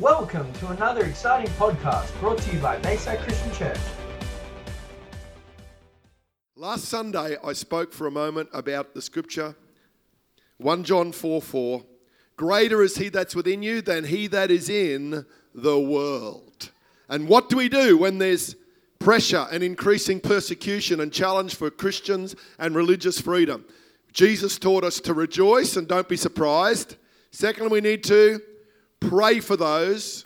Welcome to another exciting podcast brought to you by Bayside Christian Church. Last Sunday, I spoke for a moment about the scripture 1 John 4 4. Greater is he that's within you than he that is in the world. And what do we do when there's pressure and increasing persecution and challenge for Christians and religious freedom? Jesus taught us to rejoice and don't be surprised. Secondly, we need to pray for those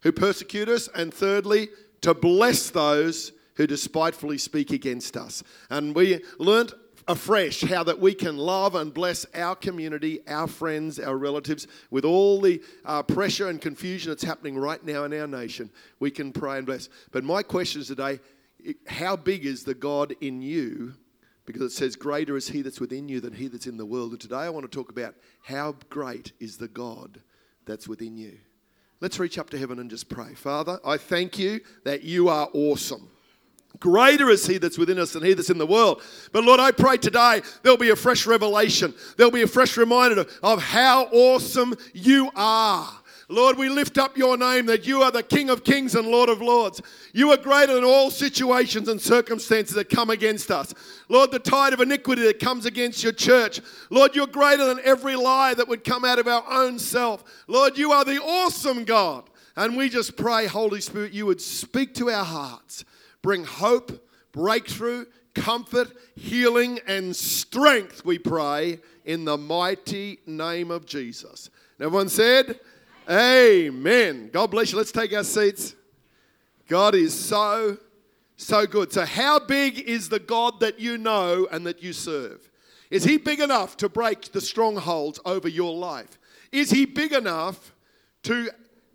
who persecute us. And thirdly, to bless those who despitefully speak against us. And we learnt afresh how that we can love and bless our community, our friends, our relatives, with all the uh, pressure and confusion that's happening right now in our nation. We can pray and bless. But my question is today how big is the God in you? Because it says, Greater is he that's within you than he that's in the world. And today I want to talk about how great is the God that's within you. Let's reach up to heaven and just pray. Father, I thank you that you are awesome. Greater is he that's within us than he that's in the world. But Lord, I pray today there'll be a fresh revelation. There'll be a fresh reminder of how awesome you are. Lord, we lift up your name that you are the King of kings and Lord of lords. You are greater than all situations and circumstances that come against us. Lord, the tide of iniquity that comes against your church. Lord, you're greater than every lie that would come out of our own self. Lord, you are the awesome God. And we just pray, Holy Spirit, you would speak to our hearts, bring hope, breakthrough, comfort, healing, and strength, we pray, in the mighty name of Jesus. And everyone said, Amen. God bless you. Let's take our seats. God is so, so good. So, how big is the God that you know and that you serve? Is He big enough to break the strongholds over your life? Is He big enough to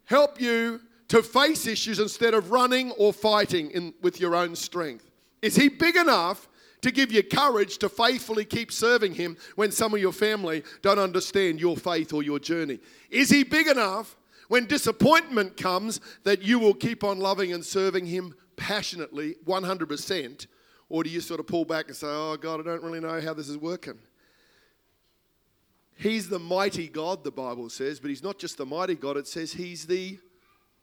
help you to face issues instead of running or fighting in, with your own strength? Is He big enough to give you courage to faithfully keep serving Him when some of your family don't understand your faith or your journey? Is He big enough when disappointment comes that you will keep on loving and serving Him passionately, 100%? Or do you sort of pull back and say, oh, God, I don't really know how this is working? He's the mighty God, the Bible says, but He's not just the mighty God, it says He's the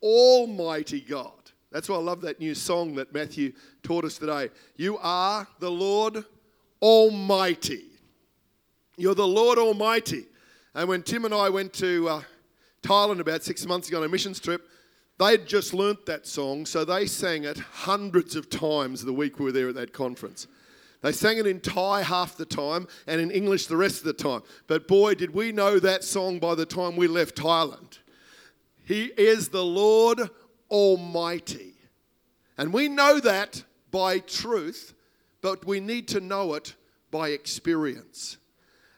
Almighty God. That's why I love that new song that Matthew taught us today. You are the Lord Almighty. You're the Lord Almighty. And when Tim and I went to uh, Thailand about six months ago on a missions trip, they'd just learnt that song, so they sang it hundreds of times the week we were there at that conference. They sang it in Thai half the time and in English the rest of the time. But boy, did we know that song by the time we left Thailand. He is the Lord Almighty. And we know that by truth, but we need to know it by experience.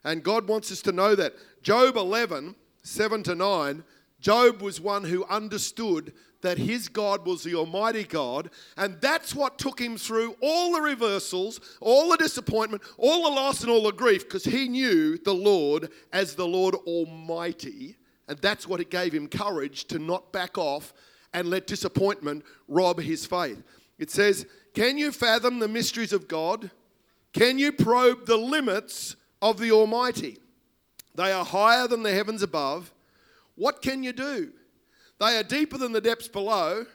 And God wants us to know that. Job 11, 7 to 9, Job was one who understood that his God was the Almighty God, and that's what took him through all the reversals, all the disappointment, all the loss, and all the grief, because he knew the Lord as the Lord Almighty, and that's what it gave him courage to not back off and let disappointment rob his faith. It says, Can you fathom the mysteries of God? Can you probe the limits of the Almighty? They are higher than the heavens above. What can you do? They are deeper than the depths below.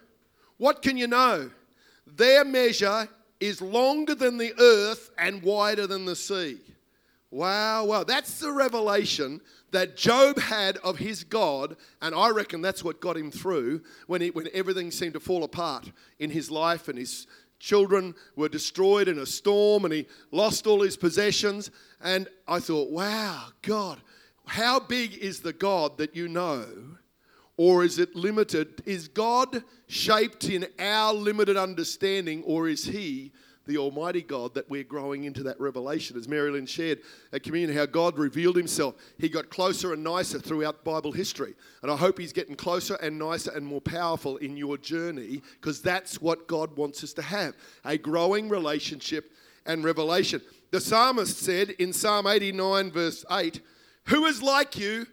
What can you know? Their measure is longer than the earth and wider than the sea. Wow, wow. That's the revelation that Job had of his God, and I reckon that's what got him through when, he, when everything seemed to fall apart in his life and his children were destroyed in a storm and he lost all his possessions. And I thought, wow, God, how big is the God that you know? Or is it limited? Is God shaped in our limited understanding, or is He the Almighty God that we're growing into that revelation. As Marilyn shared at communion, how God revealed Himself. He got closer and nicer throughout Bible history. And I hope He's getting closer and nicer and more powerful in your journey because that's what God wants us to have a growing relationship and revelation. The psalmist said in Psalm 89, verse 8, Who is like you,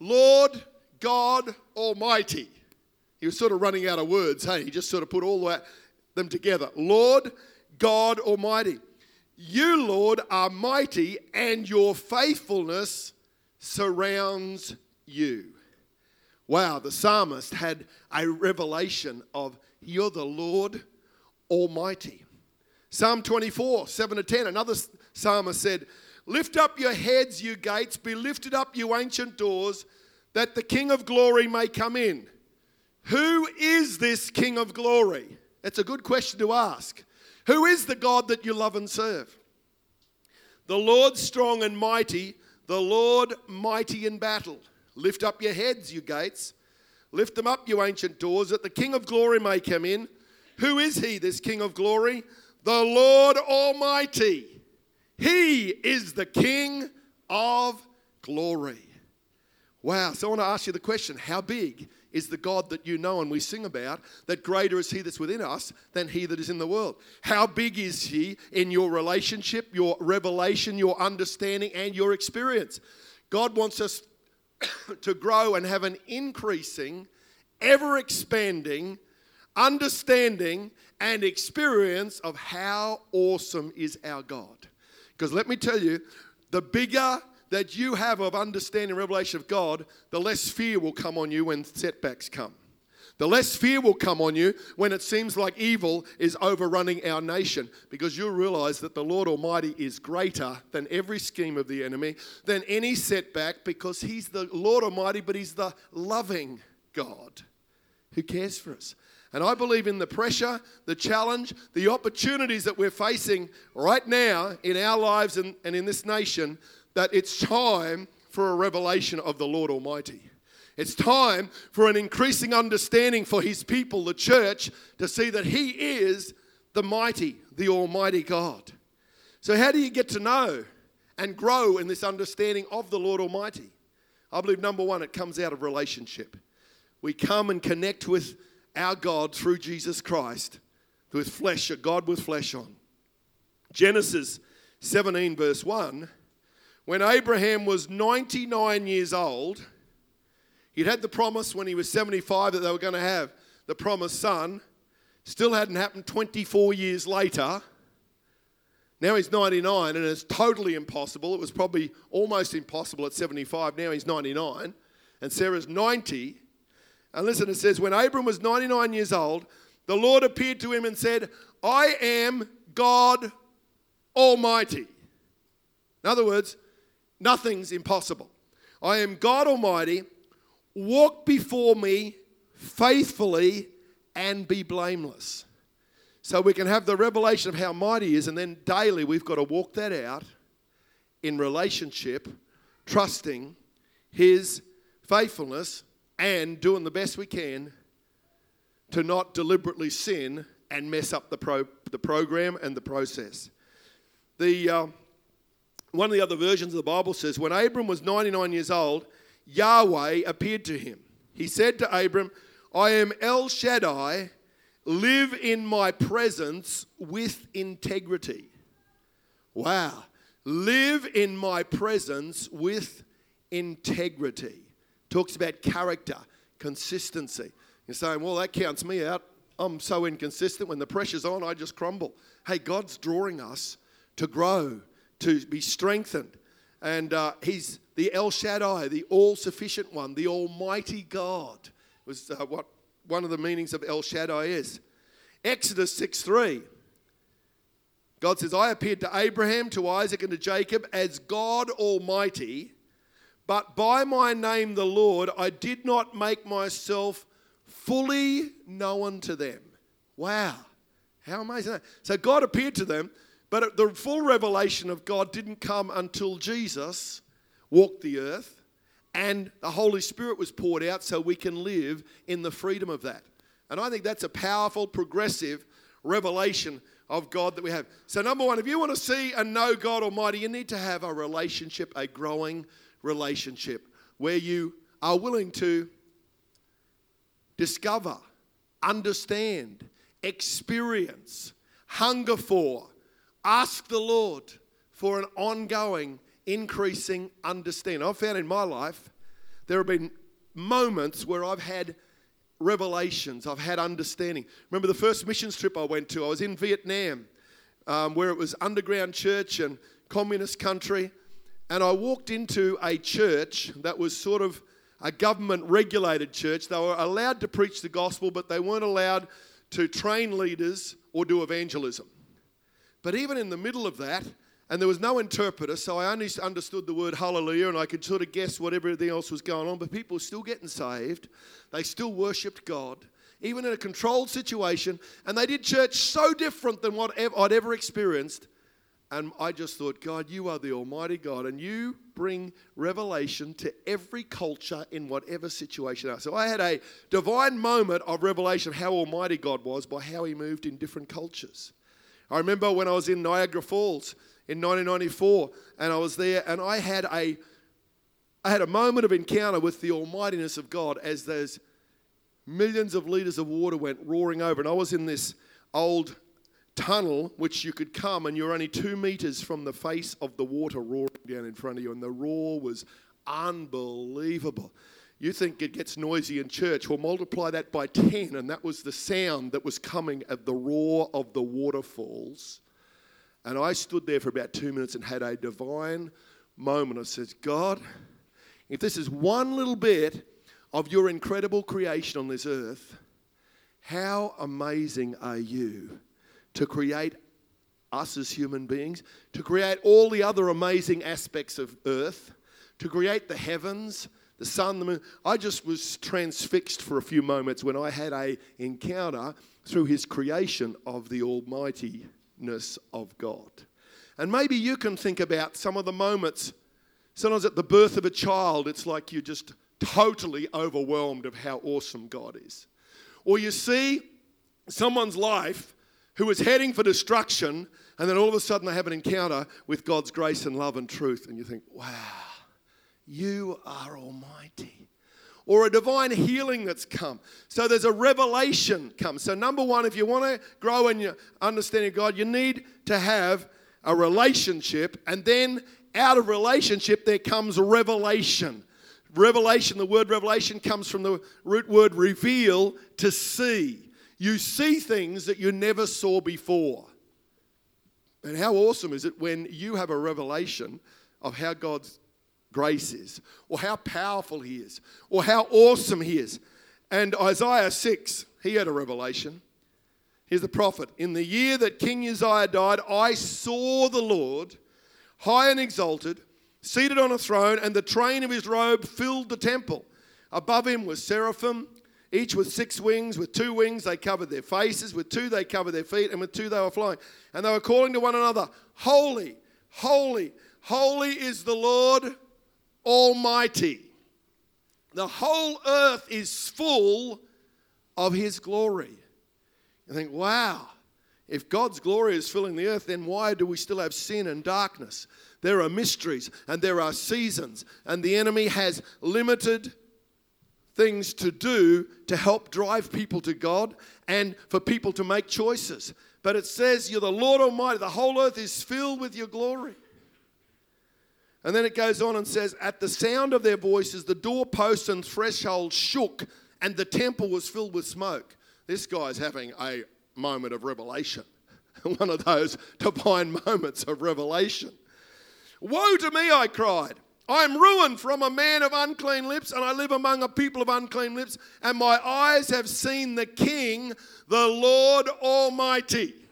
Lord God Almighty? He was sort of running out of words, hey? He just sort of put all that, them together. Lord God Almighty. You, Lord, are mighty, and your faithfulness surrounds you. Wow, the psalmist had a revelation of you're the Lord Almighty. Psalm 24, 7 to 10, another psalmist said, Lift up your heads, you gates, be lifted up, you ancient doors, that the King of glory may come in. Who is this King of glory? It's a good question to ask. Who is the God that you love and serve? The Lord strong and mighty, the Lord mighty in battle. Lift up your heads, you gates. Lift them up, you ancient doors, that the King of glory may come in. Who is he, this King of glory? The Lord Almighty. He is the King of glory. Wow. So I want to ask you the question how big is the God that you know and we sing about, that greater is He that's within us than He that is in the world. How big is He in your relationship, your revelation, your understanding, and your experience? God wants us to grow and have an increasing, ever expanding understanding and experience of how awesome is our God. Because let me tell you, the bigger that you have of understanding revelation of God, the less fear will come on you when setbacks come. The less fear will come on you when it seems like evil is overrunning our nation because you'll realize that the Lord Almighty is greater than every scheme of the enemy, than any setback because He's the Lord Almighty, but He's the loving God who cares for us. And I believe in the pressure, the challenge, the opportunities that we're facing right now in our lives and, and in this nation that it's time for a revelation of the Lord Almighty. It's time for an increasing understanding for His people, the church, to see that He is the mighty, the Almighty God. So, how do you get to know and grow in this understanding of the Lord Almighty? I believe number one, it comes out of relationship. We come and connect with our God through Jesus Christ, with flesh, a God with flesh on. Genesis 17, verse 1 when Abraham was 99 years old, he'd had the promise when he was 75 that they were going to have the promised son. Still hadn't happened 24 years later. Now he's 99 and it's totally impossible. It was probably almost impossible at 75. Now he's 99 and Sarah's 90. And listen, it says, when Abram was 99 years old, the Lord appeared to him and said, I am God Almighty. In other words, Nothing's impossible. I am God Almighty. Walk before me faithfully and be blameless. So we can have the revelation of how mighty he is, and then daily we've got to walk that out in relationship, trusting his faithfulness and doing the best we can to not deliberately sin and mess up the, pro- the program and the process. The, uh, one of the other versions of the Bible says, when Abram was 99 years old, Yahweh appeared to him. He said to Abram, I am El Shaddai, live in my presence with integrity. Wow. Live in my presence with integrity. Talks about character, consistency. You're saying, well, that counts me out. I'm so inconsistent. When the pressure's on, I just crumble. Hey, God's drawing us to grow to be strengthened. And uh, he's the El Shaddai, the all sufficient one, the Almighty God, was uh, what one of the meanings of El Shaddai is. Exodus 6 3. God says, I appeared to Abraham, to Isaac, and to Jacob as God Almighty, but by my name, the Lord, I did not make myself fully known to them. Wow. How amazing that. So God appeared to them but the full revelation of God didn't come until Jesus walked the earth and the Holy Spirit was poured out so we can live in the freedom of that. And I think that's a powerful, progressive revelation of God that we have. So, number one, if you want to see and know God Almighty, you need to have a relationship, a growing relationship, where you are willing to discover, understand, experience, hunger for, Ask the Lord for an ongoing, increasing understanding. I've found in my life there have been moments where I've had revelations, I've had understanding. Remember the first missions trip I went to? I was in Vietnam, um, where it was underground church and communist country, and I walked into a church that was sort of a government regulated church. They were allowed to preach the gospel, but they weren't allowed to train leaders or do evangelism. But even in the middle of that, and there was no interpreter, so I only understood the word hallelujah and I could sort of guess what everything else was going on. But people were still getting saved, they still worshipped God, even in a controlled situation. And they did church so different than what I'd ever experienced. And I just thought, God, you are the Almighty God, and you bring revelation to every culture in whatever situation. So I had a divine moment of revelation of how Almighty God was by how He moved in different cultures. I remember when I was in Niagara Falls in 1994, and I was there, and I had a, I had a moment of encounter with the almightiness of God as those millions of liters of water went roaring over, and I was in this old tunnel which you could come, and you're only two meters from the face of the water roaring down in front of you, and the roar was unbelievable. You think it gets noisy in church. Well, multiply that by 10, and that was the sound that was coming at the roar of the waterfalls and I stood there for about two minutes and had a divine moment. I said, God, if this is one little bit of your incredible creation on this earth, how amazing are you to create us as human beings, to create all the other amazing aspects of earth, to create the heavens, the sun, the moon. I just was transfixed for a few moments when I had a encounter through his creation of the almightiness of God. And maybe you can think about some of the moments. Sometimes at the birth of a child, it's like you're just totally overwhelmed of how awesome God is. Or you see someone's life who is heading for destruction, and then all of a sudden they have an encounter with God's grace and love and truth, and you think, wow, you are almighty or a divine healing that's come. So there's a revelation come. So number one, if you want to grow in your understanding of God, you need to have a relationship, and then out of relationship there comes revelation. Revelation, the word revelation comes from the root word reveal, to see. You see things that you never saw before. And how awesome is it when you have a revelation of how God's grace is, or how powerful He is, or how awesome He is. And Isaiah 6, he had a revelation. Here's the prophet In the year that King Uzziah died, I saw the Lord high and exalted, seated on a throne, and the train of his robe filled the temple. Above him was seraphim, each with six wings. With two wings they covered their faces, with two they covered their feet, and with two they were flying. And they were calling to one another, Holy, holy, holy is the Lord Almighty. The whole earth is full of His glory. You think, wow, if God's glory is filling the earth, then why do we still have sin and darkness? There are mysteries and there are seasons, and the enemy has limited things to do to help drive people to God and for people to make choices. But it says, You're the Lord Almighty, the whole earth is filled with your glory. And then it goes on and says, At the sound of their voices, the doorposts and thresholds shook, and the temple was filled with smoke. This guy's having a moment of revelation, one of those divine moments of revelation. Woe to me, I cried. I am ruined from a man of unclean lips, and I live among a people of unclean lips, and my eyes have seen the King, the Lord Almighty.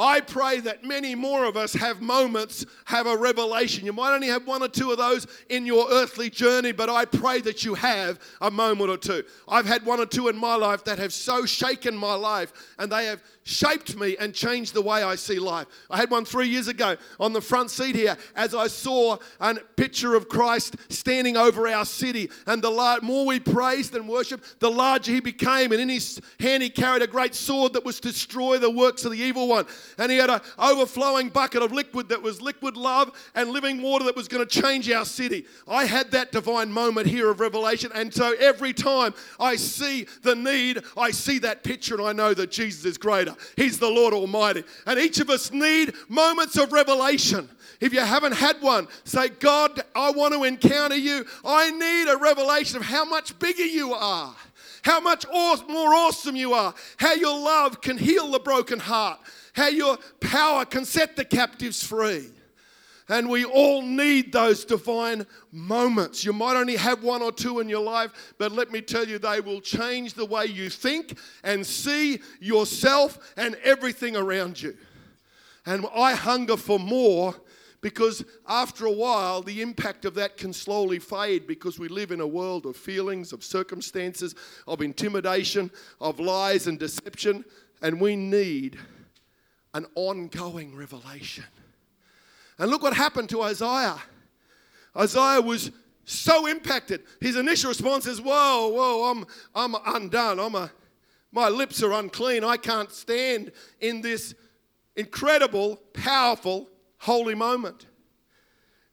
I pray that many more of us have moments, have a revelation. You might only have one or two of those in your earthly journey, but I pray that you have a moment or two. I've had one or two in my life that have so shaken my life and they have shaped me and changed the way I see life. I had one three years ago on the front seat here as I saw a picture of Christ standing over our city. And the more we praised and worshiped, the larger he became. And in his hand, he carried a great sword that was to destroy the works of the evil one. And he had an overflowing bucket of liquid that was liquid love and living water that was going to change our city. I had that divine moment here of revelation. And so every time I see the need, I see that picture and I know that Jesus is greater. He's the Lord Almighty. And each of us need moments of revelation. If you haven't had one, say, God, I want to encounter you. I need a revelation of how much bigger you are, how much more awesome you are, how your love can heal the broken heart, how your power can set the captives free. And we all need those divine moments. You might only have one or two in your life, but let me tell you, they will change the way you think and see yourself and everything around you. And I hunger for more because after a while, the impact of that can slowly fade because we live in a world of feelings, of circumstances, of intimidation, of lies and deception, and we need an ongoing revelation. And look what happened to Isaiah. Isaiah was so impacted. His initial response is, Whoa, whoa, I'm, I'm undone. I'm a, my lips are unclean. I can't stand in this incredible, powerful, holy moment.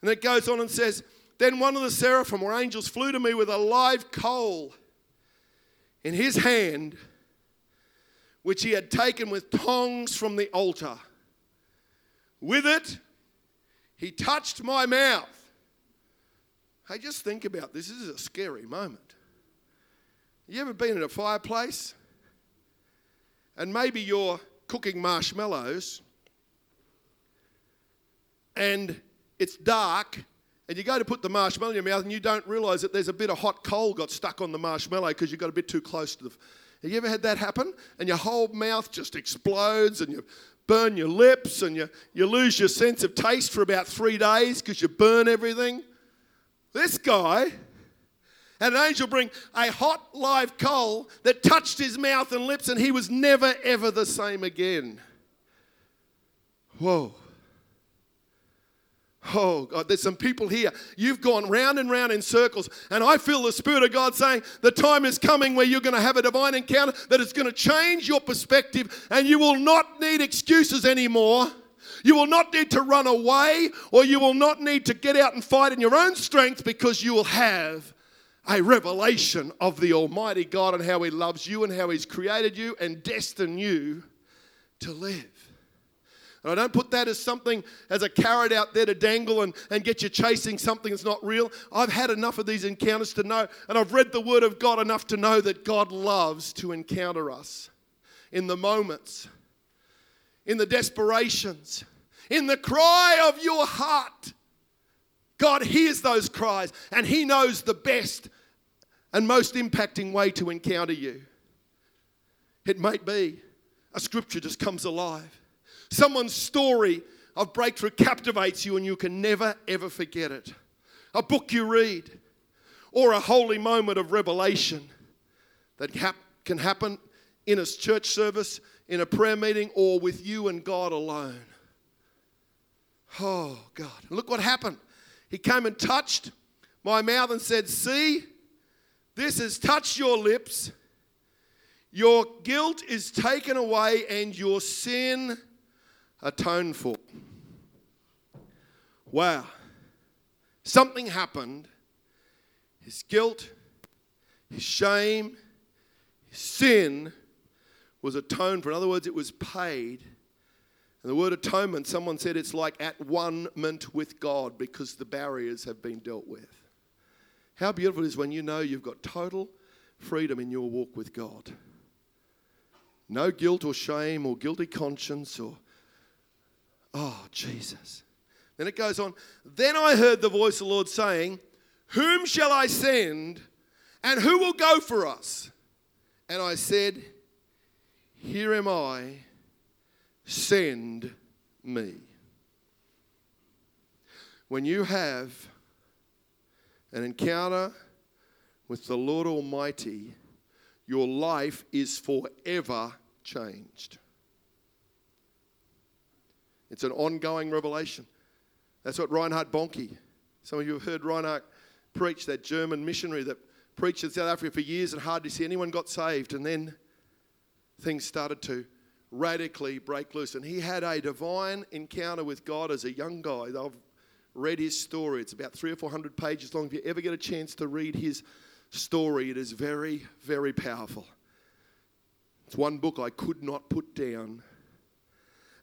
And it goes on and says, Then one of the seraphim or angels flew to me with a live coal in his hand, which he had taken with tongs from the altar. With it, he touched my mouth. Hey, just think about this. This is a scary moment. You ever been in a fireplace? And maybe you're cooking marshmallows and it's dark and you go to put the marshmallow in your mouth and you don't realize that there's a bit of hot coal got stuck on the marshmallow because you got a bit too close to the. Have you ever had that happen? And your whole mouth just explodes and you burn your lips and you, you lose your sense of taste for about three days because you burn everything. This guy had an angel bring a hot live coal that touched his mouth and lips, and he was never ever the same again. Whoa. Oh, God, there's some people here. You've gone round and round in circles, and I feel the Spirit of God saying the time is coming where you're going to have a divine encounter that is going to change your perspective, and you will not need excuses anymore. You will not need to run away, or you will not need to get out and fight in your own strength because you will have a revelation of the Almighty God and how He loves you and how He's created you and destined you to live. And I don't put that as something, as a carrot out there to dangle and, and get you chasing something that's not real. I've had enough of these encounters to know, and I've read the Word of God enough to know that God loves to encounter us in the moments, in the desperations, in the cry of your heart. God hears those cries, and He knows the best and most impacting way to encounter you. It might be a scripture just comes alive Someone's story of breakthrough captivates you and you can never, ever forget it. A book you read, or a holy moment of revelation that hap- can happen in a church service, in a prayer meeting, or with you and God alone. Oh, God. look what happened. He came and touched my mouth and said, See, this has touched your lips. Your guilt is taken away and your sin atoned for. Wow. Something happened. His guilt, his shame, his sin was atoned for. In other words, it was paid. And the word atonement, someone said it's like at one ment with God because the barriers have been dealt with. How beautiful it is when you know you've got total freedom in your walk with God. No guilt or shame or guilty conscience or Oh, Jesus. Then it goes on. Then I heard the voice of the Lord saying, Whom shall I send, and who will go for us? And I said, Here am I, send me. When you have an encounter with the Lord Almighty, your life is forever changed. It's an ongoing revelation. That's what Reinhard Bonnke, some of you have heard Reinhard preach, that German missionary that preached in South Africa for years and hardly see anyone got saved. And then things started to radically break loose. And he had a divine encounter with God as a young guy. I've read his story. It's about three or four hundred pages long. If you ever get a chance to read his story, it is very, very powerful. It's one book I could not put down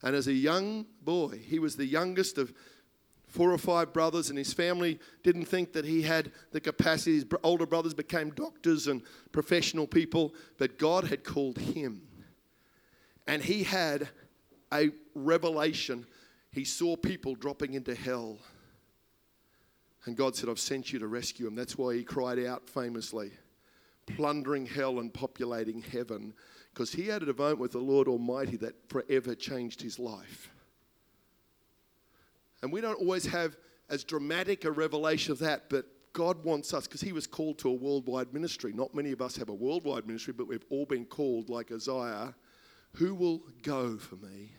and as a young boy, he was the youngest of four or five brothers, and his family didn't think that he had the capacity. His older brothers became doctors and professional people, but God had called him. And he had a revelation. he saw people dropping into hell. And God said, I've sent you to rescue them. That's why he cried out famously, plundering hell and populating heaven, because he had a devotion with the Lord Almighty that forever changed his life. And we don't always have as dramatic a revelation of that, but God wants us, because he was called to a worldwide ministry. Not many of us have a worldwide ministry, but we've all been called, like Isaiah, who will go for me?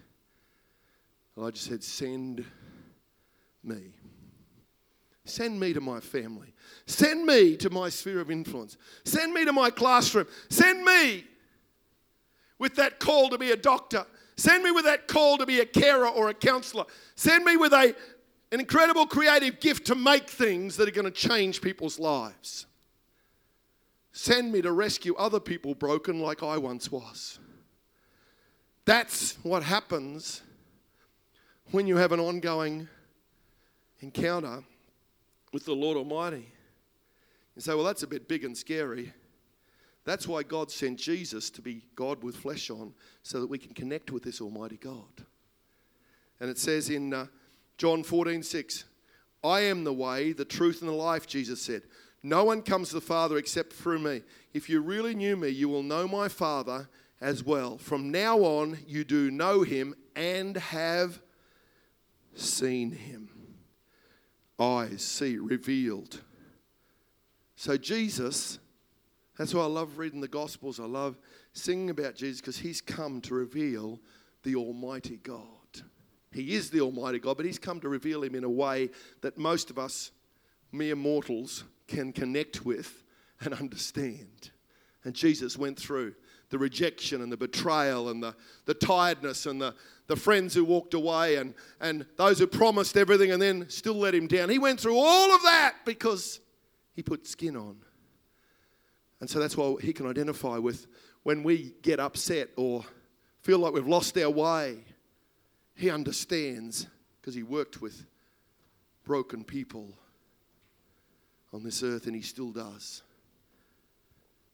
And I just said, send me. Send me to my family. Send me to my sphere of influence. Send me to my classroom. Send me with that call to be a doctor. Send me with that call to be a carer or a counselor. Send me with a, an incredible creative gift to make things that are going to change people's lives. Send me to rescue other people broken like I once was. That's what happens when you have an ongoing encounter with the Lord Almighty. You say, well, that's a bit big and scary. That's why God sent Jesus to be God with flesh on, so that we can connect with this Almighty God. And it says in uh, John 14, 6, I am the way, the truth, and the life, Jesus said. No one comes to the Father except through me. If you really knew me, you will know my Father as well. From now on, you do know him and have seen him. Eyes see, revealed. So, Jesus, that's why I love reading the Gospels. I love singing about Jesus because he's come to reveal the Almighty God. He is the Almighty God, but he's come to reveal him in a way that most of us, mere mortals, can connect with and understand. And Jesus went through the rejection and the betrayal and the, the tiredness and the, the friends who walked away and, and those who promised everything and then still let him down. He went through all of that because he put skin on. And so that's why he can identify with when we get upset or feel like we've lost our way. He understands because he worked with broken people on this earth and he still does.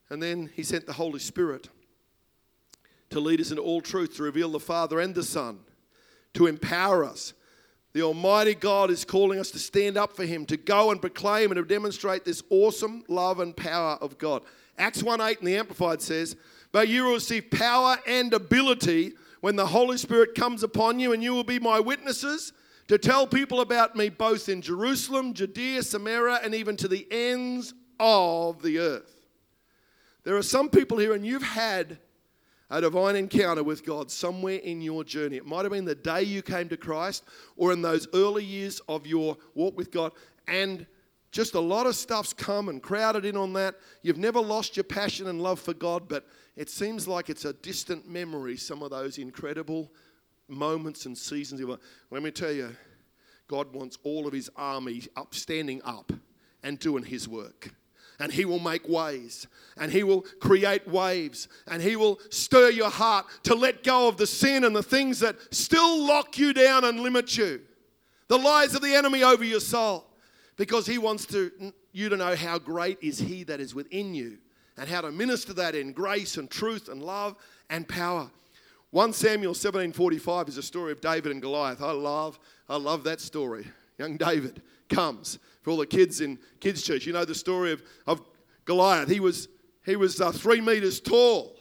And then he sent the Holy Spirit to lead us into all truth, to reveal the Father and the Son, to empower us. The Almighty God is calling us to stand up for Him, to go and proclaim and to demonstrate this awesome love and power of God. Acts 1 8 in the Amplified says, But you will receive power and ability when the Holy Spirit comes upon you, and you will be my witnesses to tell people about me both in Jerusalem, Judea, Samaria, and even to the ends of the earth. There are some people here, and you've had a divine encounter with God somewhere in your journey. It might have been the day you came to Christ or in those early years of your walk with God. And just a lot of stuff's come and crowded in on that. You've never lost your passion and love for God, but it seems like it's a distant memory, some of those incredible moments and seasons. Let me tell you, God wants all of His army up, standing up and doing His work and He will make ways and He will create waves and He will stir your heart to let go of the sin and the things that still lock you down and limit you. The lies of the enemy over your soul because He wants to, you to know how great is He that is within you and how to minister that in grace and truth and love and power. 1 Samuel 17:45 is a story of David and Goliath. I love I love that story. Young David comes for all the kids in kids' church. You know the story of, of Goliath. He was, he was uh, three meters tall.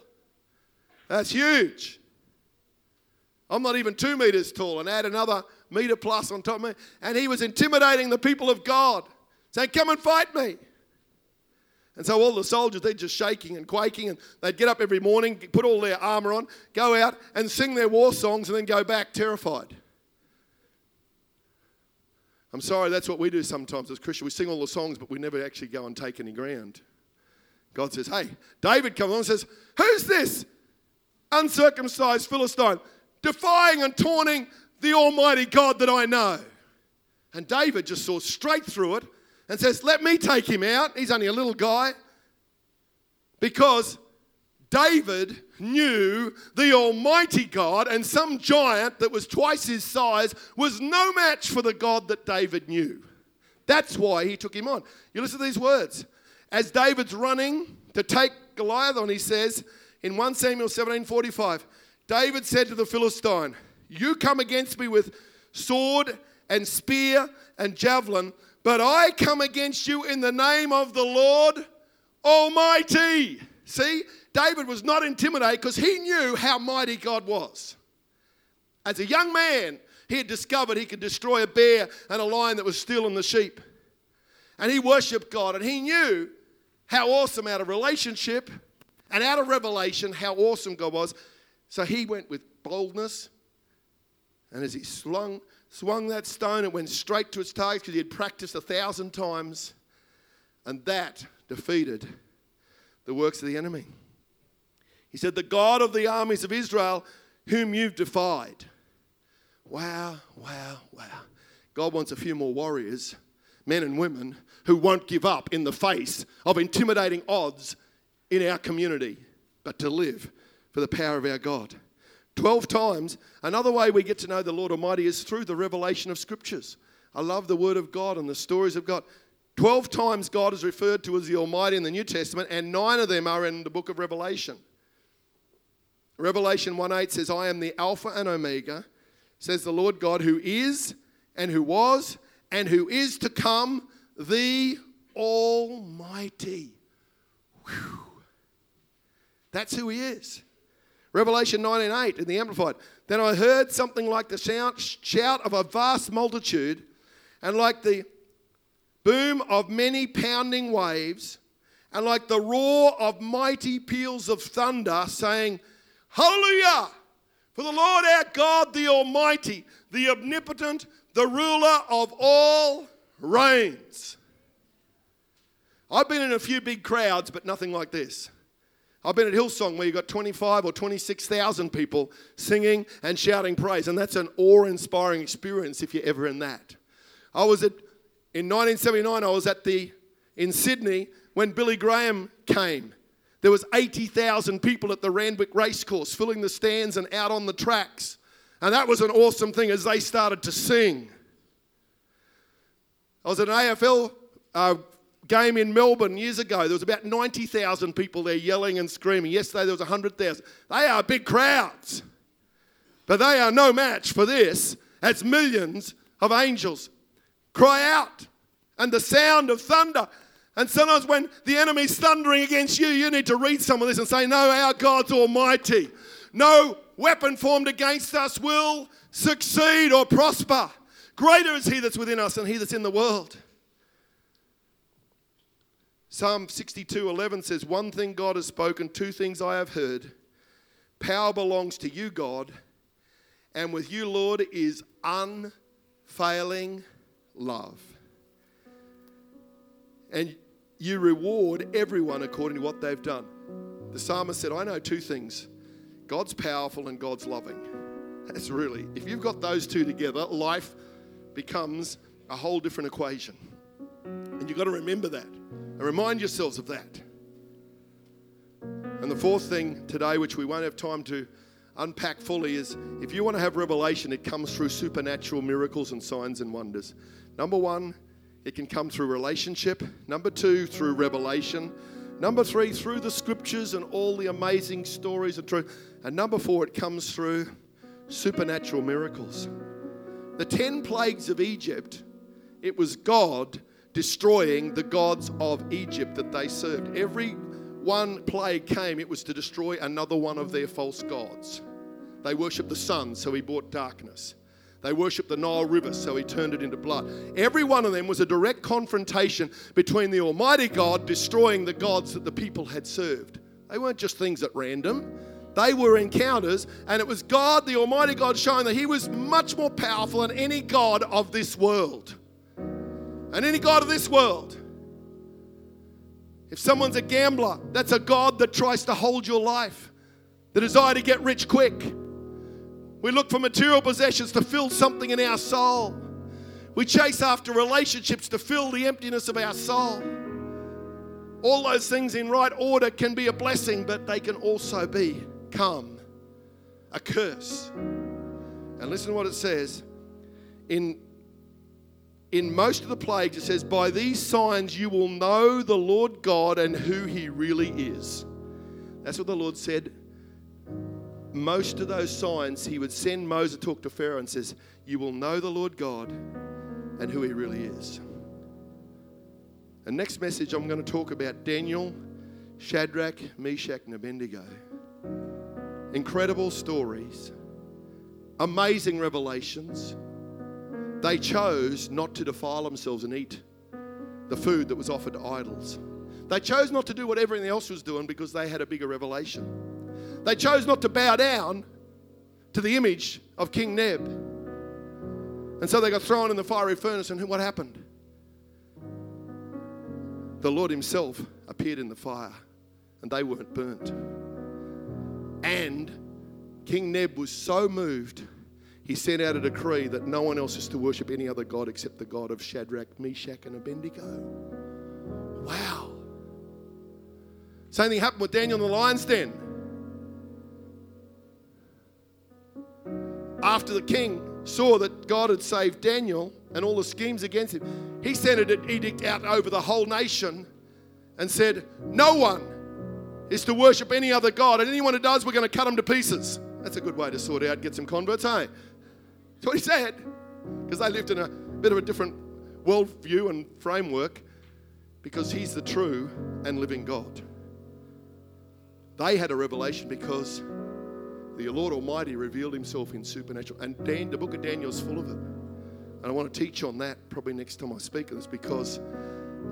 That's huge. I'm not even two meters tall, and add another meter plus on top of me. And he was intimidating the people of God, saying, Come and fight me. And so all the soldiers, they're just shaking and quaking, and they'd get up every morning, put all their armor on, go out and sing their war songs, and then go back terrified. I'm sorry, that's what we do sometimes as Christians. We sing all the songs, but we never actually go and take any ground. God says, Hey, David comes along and says, Who's this uncircumcised Philistine defying and taunting the Almighty God that I know? And David just saw straight through it and says, Let me take him out. He's only a little guy. Because David knew the Almighty God, and some giant that was twice his size was no match for the God that David knew. That's why he took him on. You listen to these words. As David's running to take Goliath on, he says in 1 Samuel 17 45, David said to the Philistine, You come against me with sword and spear and javelin, but I come against you in the name of the Lord Almighty. See, David was not intimidated because he knew how mighty God was. As a young man, he had discovered he could destroy a bear and a lion that was stealing the sheep. And he worshiped God and he knew how awesome out of relationship and out of revelation how awesome God was. So he went with boldness. And as he slung, swung that stone, it went straight to its target because he had practiced a thousand times. And that defeated the works of the enemy. He said, The God of the armies of Israel, whom you've defied. Wow, wow, wow. God wants a few more warriors, men and women, who won't give up in the face of intimidating odds in our community, but to live for the power of our God. 12 times. Another way we get to know the Lord Almighty is through the revelation of scriptures. I love the Word of God and the stories of God. 12 times God is referred to as the Almighty in the New Testament, and nine of them are in the book of Revelation. Revelation 1 8 says, I am the Alpha and Omega, says the Lord God, who is and who was and who is to come, the Almighty. Whew. That's who He is. Revelation 19 8 in the Amplified. Then I heard something like the shout of a vast multitude and like the boom of many pounding waves and like the roar of mighty peals of thunder, saying, Hallelujah! For the Lord our God, the Almighty, the omnipotent, the ruler of all reigns. I've been in a few big crowds, but nothing like this. I've been at Hillsong where you've got 25 or 26,000 people singing and shouting praise, and that's an awe inspiring experience if you're ever in that. I was at, in 1979, I was at the, in Sydney when Billy Graham came there was 80,000 people at the Randwick Racecourse filling the stands and out on the tracks. And that was an awesome thing as they started to sing. I was at an AFL uh, game in Melbourne years ago. There was about 90,000 people there yelling and screaming. Yesterday there was 100,000. They are big crowds. But they are no match for this. That's millions of angels. Cry out. And the sound of thunder. And sometimes when the enemy's thundering against you, you need to read some of this and say, No, our God's almighty. No weapon formed against us will succeed or prosper. Greater is he that's within us than he that's in the world. Psalm 62 11 says, One thing God has spoken, two things I have heard. Power belongs to you, God, and with you, Lord, is unfailing love and you reward everyone according to what they've done. The psalmist said, I know two things God's powerful and God's loving. That's really, if you've got those two together, life becomes a whole different equation. And you've got to remember that and remind yourselves of that. And the fourth thing today, which we won't have time to unpack fully, is if you want to have revelation, it comes through supernatural miracles and signs and wonders. Number one, it can come through relationship. Number two, through revelation. Number three, through the scriptures and all the amazing stories and truth. And number four, it comes through supernatural miracles. The 10 plagues of Egypt, it was God destroying the gods of Egypt that they served. Every one plague came, it was to destroy another one of their false gods. They worshiped the sun, so he brought darkness. They worshipped the Nile River, so he turned it into blood. Every one of them was a direct confrontation between the Almighty God destroying the gods that the people had served. They weren't just things at random, they were encounters, and it was God, the Almighty God, showing that He was much more powerful than any God of this world. And any God of this world. If someone's a gambler, that's a God that tries to hold your life, the desire to get rich quick. We look for material possessions to fill something in our soul. We chase after relationships to fill the emptiness of our soul. All those things in right order can be a blessing, but they can also become a curse. And listen to what it says. In, in most of the plagues, it says, By these signs you will know the Lord God and who he really is. That's what the Lord said most of those signs, he would send Moses to talk to Pharaoh and says, You will know the Lord God and who he really is. And next message, I'm going to talk about Daniel, Shadrach, Meshach, and Abednego. Incredible stories, amazing revelations. They chose not to defile themselves and eat the food that was offered to idols. They chose not to do what everything else was doing because they had a bigger revelation. They chose not to bow down to the image of King Neb. And so they got thrown in the fiery furnace, and what happened? The Lord Himself appeared in the fire, and they weren't burnt. And King Neb was so moved, he sent out a decree that no one else is to worship any other God except the God of Shadrach, Meshach, and Abednego. Wow. Same thing happened with Daniel in the lion's den. After the king saw that God had saved Daniel and all the schemes against him, he sent an edict out over the whole nation and said, No one is to worship any other God, and anyone who does, we're going to cut them to pieces. That's a good way to sort out, get some converts, hey? That's what he said, because they lived in a bit of a different worldview and framework, because he's the true and living God. They had a revelation because the Lord Almighty revealed himself in supernatural. And Dan, the book of Daniel is full of it. And I want to teach on that probably next time I speak of this because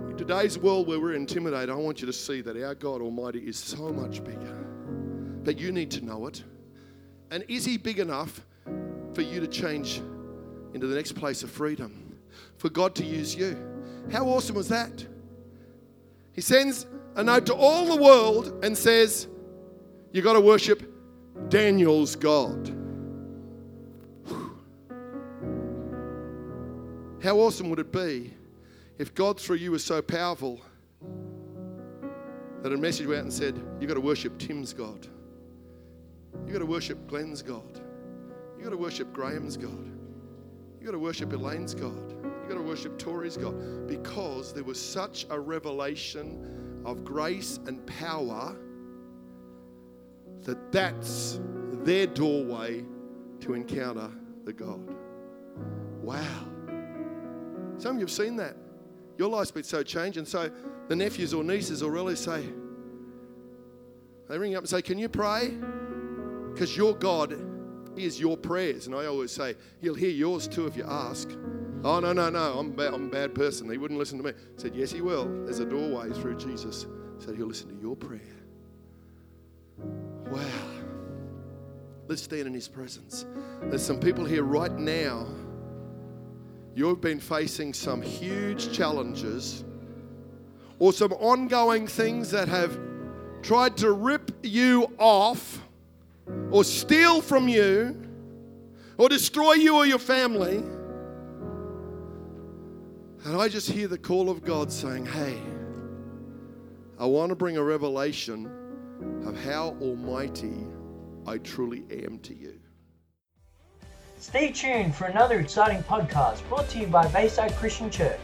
in today's world where we're intimidated, I want you to see that our God Almighty is so much bigger. But you need to know it. And is He big enough for you to change into the next place of freedom? For God to use you? How awesome was that? He sends a note to all the world and says, You got to worship Daniel's God. How awesome would it be if God through you was so powerful that a message went out and said, You've got to worship Tim's God. You've got to worship Glenn's God. You've got to worship Graham's God. You've got to worship Elaine's God. You've got to worship Tori's God. Because there was such a revelation of grace and power that that's their doorway to encounter the God. Wow. Some of you have seen that. Your life's been so changed, and so the nephews or nieces or relatives say, they ring up and say, Can you pray? Because your God hears your prayers. And I always say, He'll hear yours too if you ask. Oh, no, no, no, I'm, I'm a bad person. He wouldn't listen to me. I said, Yes, He will. There's a doorway through Jesus. Said He'll listen to your prayer. Wow. Let's stand in His presence. There's some people here right now. You've been facing some huge challenges or some ongoing things that have tried to rip you off or steal from you or destroy you or your family. And I just hear the call of God saying, Hey, I want to bring a revelation of how almighty I truly am to you. Stay tuned for another exciting podcast brought to you by Bayside Christian Church.